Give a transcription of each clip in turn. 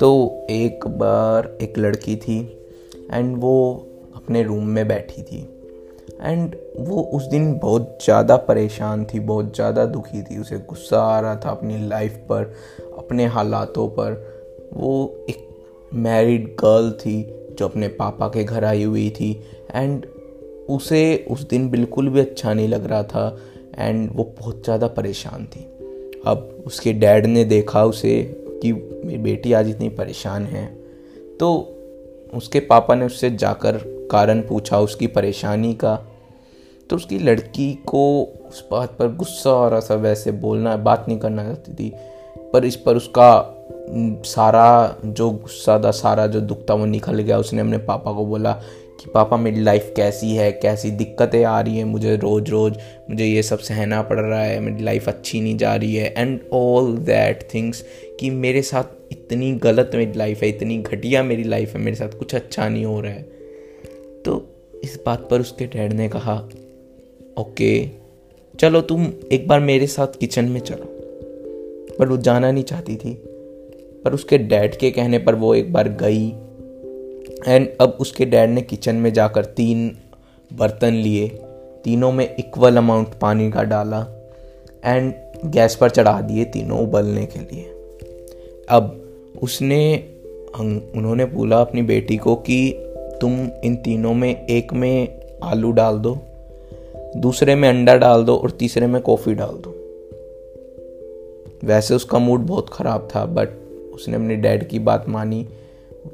तो एक बार एक लड़की थी एंड वो अपने रूम में बैठी थी एंड वो उस दिन बहुत ज़्यादा परेशान थी, बहुत ज़्यादा दुखी थी। उसे गुस्सा आ रहा था अपनी लाइफ पर, अपने हालातों पर। वो एक मैरिड गर्ल थी जो अपने पापा के घर आई हुई थी एंड उसे उस दिन बिल्कुल भी अच्छा नहीं लग रहा था एंड वो बहुत ज़्यादा परेशान थी। अब उसके डैड ने देखा उसे कि मेरी बेटी आज इतनी परेशान है। तो उसके पापा ने उससे जाकर कारण पूछा उसकी परेशानी का। तो उसकी लड़की को उस बात पर गुस्सा आ रहा था, वैसे बोलना, बात नहीं करना चाहती थी, पर इस पर उसका सारा जो गुस्सा था, सारा जो दुख था वो निकल गया। उसने अपने पापा को बोला कि पापा मेरी लाइफ कैसी है, कैसी दिक्कतें आ रही हैं मुझे रोज़ रोज़ मुझे ये सब सहना पड़ रहा है, मेरी लाइफ अच्छी नहीं जा रही है एंड ऑल दैट थिंग्स कि मेरे साथ इतनी गलत मेरी लाइफ है, इतनी घटिया मेरी लाइफ है, मेरे साथ कुछ अच्छा नहीं हो रहा है। तो इस बात पर उसके डैड ने कहा ओके चलो तुम एक बार मेरे साथ किचन में चलो। पर वो जाना नहीं चाहती थी। पर उसके डैड के कहने पर वो एक बार गई। एंड अब उसके डैड ने किचन में जाकर तीन बर्तन लिए। तीनों में इक्वल अमाउंट पानी का डाला एंड गैस पर चढ़ा दिए तीनों उबलने के लिए। अब उसने उन्होंने बोला अपनी बेटी को कि तुम इन तीनों में एक में आलू डाल दो, दूसरे में अंडा डाल दो और तीसरे में कॉफ़ी डाल दो। वैसे उसका मूड बहुत ख़राब था बट उसने अपने डैड की बात मानी।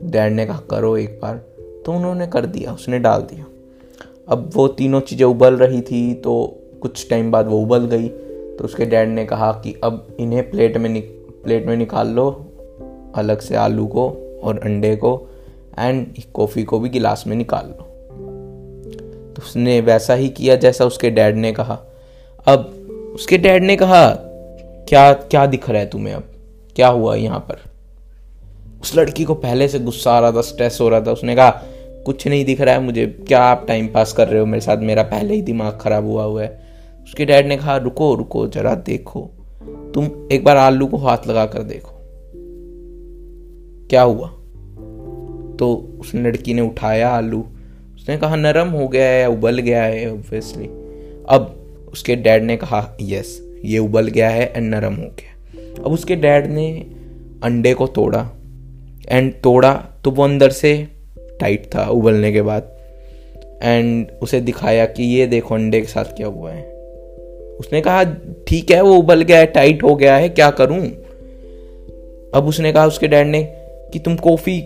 डैड ने कहा करो एक बार। तो उन्होंने कर दिया उसने डाल दिया। अब वो तीनों चीज़ें उबल रही थी तो कुछ टाइम बाद वो उबल गई। तो उसके डैड ने कहा कि अब इन्हें प्लेट में नि, प्लेट में निकाल लो अलग से आलू को और अंडे को एंड कॉफ़ी को भी गिलास में निकाल लो। तो उसने वैसा ही किया जैसा उसके डैड ने कहा। अब उसके डैड ने कहा क्या क्या दिख रहा है तुम्हें अब? क्या हुआ यहाँ पर? उस लड़की को पहले से गुस्सा आ रहा था स्ट्रेस हो रहा था। उसने कहा, कुछ नहीं दिख रहा है मुझे। क्या आप टाइम पास कर रहे हो मेरे साथ? मेरा पहले ही दिमाग खराब हुआ हुआ है। उसके डैड ने कहा, रुको रुको, जरा देखो। तुम एक बार आलू को हाथ लगा कर देखो। क्या हुआ? तो उस लड़की ने उठाया आलू। उसने कहा, नरम हो गया है, उबल गया है ऑब्वियसली अब उसके डैड ने कहा यस ये उबल गया है एंड नरम हो गया अब उसके डैड ने अंडे को तोड़ा। एंड तोड़ा तो वो अंदर से टाइट था उबलने के बाद। एंड उसे दिखाया कि ये देखो अंडे के साथ क्या हुआ है। उसने कहा, ठीक है, वो उबल गया है, टाइट हो गया है, क्या करूँ? अब उसने कहा उसके डैड ने कि तुम कॉफ़ी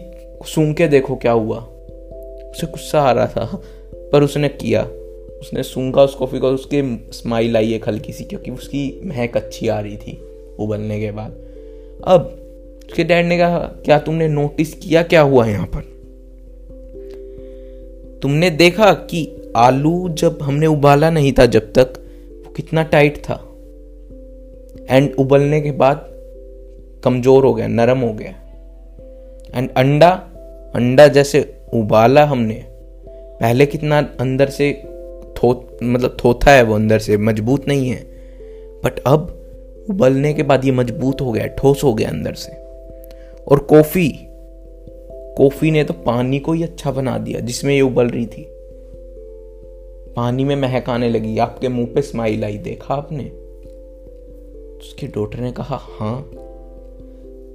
सूंघ के देखो क्या हुआ। उसे गुस्सा आ रहा था, पर उसने किया। उसने सूंघा उस कॉफ़ी को, उसके स्माइल आई एक हल्की सी, क्योंकि उसकी महक अच्छी आ रही थी उबलने के बाद। अब उसके डैड ने कहा, क्या तुमने नोटिस किया क्या हुआ यहाँ पर? तुमने देखा कि आलू जब हमने उबाला नहीं था जब तक, वो कितना टाइट था। एंड उबलने के बाद कमज़ोर हो गया, नरम हो गया। एंड अंडा अंडा जैसे उबाला हमने, पहले कितना अंदर से थो मतलब थोथा है वो अंदर से, मज़बूत नहीं है। बट अब उबलने के बाद ये मज़बूत हो गया, ठोस हो गया अंदर से। और कॉफ़ी कॉफ़ी ने तो पानी को ही अच्छा बना दिया, जिसमें ये उबल रही थी। पानी में महक आने लगी, आपके मुँह पे स्माइल आई, देखा आपने? उसके डॉटर ने कहा हाँ।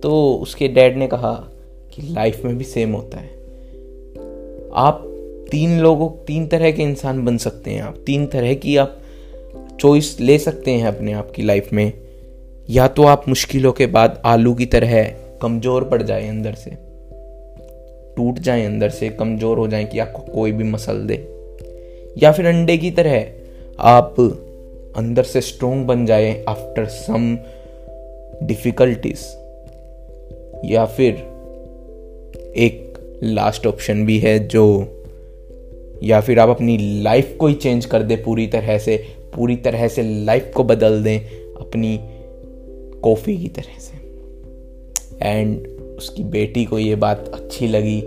तो उसके डैड ने कहा कि लाइफ में भी सेम होता है। आप तीन लोगों, तीन तरह के इंसान बन सकते हैं आप, तीन तरह की आप चॉइस ले सकते हैं अपने आप की लाइफ में। या तो आप मुश्किलों के बाद आलू की तरह कमज़ोर पड़ जाए अंदर से, टूट जाए अंदर से, कमज़ोर हो जाए कि आपको कोई भी मसल दे। या फिर अंडे की तरह आप अंदर से स्ट्रोंग बन जाए आफ्टर सम डिफिकल्टीज या फिर एक लास्ट ऑप्शन भी है जो, या फिर आप अपनी लाइफ को ही चेंज कर दे पूरी तरह से, पूरी तरह से लाइफ को बदल दें अपनी कॉफ़ी की तरह से। एंड उसकी बेटी को ये बात अच्छी लगी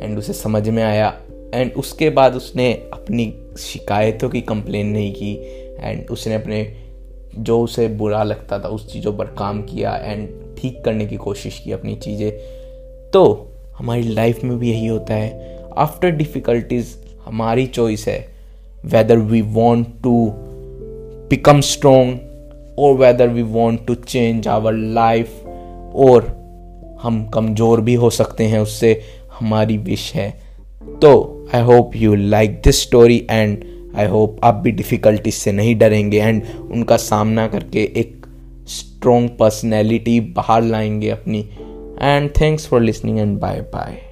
एंड उसे समझ में आया एंड उसके बाद उसने अपनी शिकायतों की कंप्लेन नहीं की एंड उसने अपने जो उसे बुरा लगता था, उस चीज़ों पर काम किया एंड ठीक करने की कोशिश की अपनी चीज़ें। तो हमारी लाइफ में भी यही होता है। आफ्टर डिफ़िकल्टीज हमारी चॉइस है whether we want to become strong और whether we want to change our life और हम कमज़ोर भी हो सकते हैं, उससे हमारी विश है। तो I hope you like this story and I hope आप भी डिफ़िकल्टीज से नहीं डरेंगे एंड उनका सामना करके एक स्ट्रॉन्ग पर्सनैलिटी बाहर लाएँगे अपनी। And thanks for listening and bye bye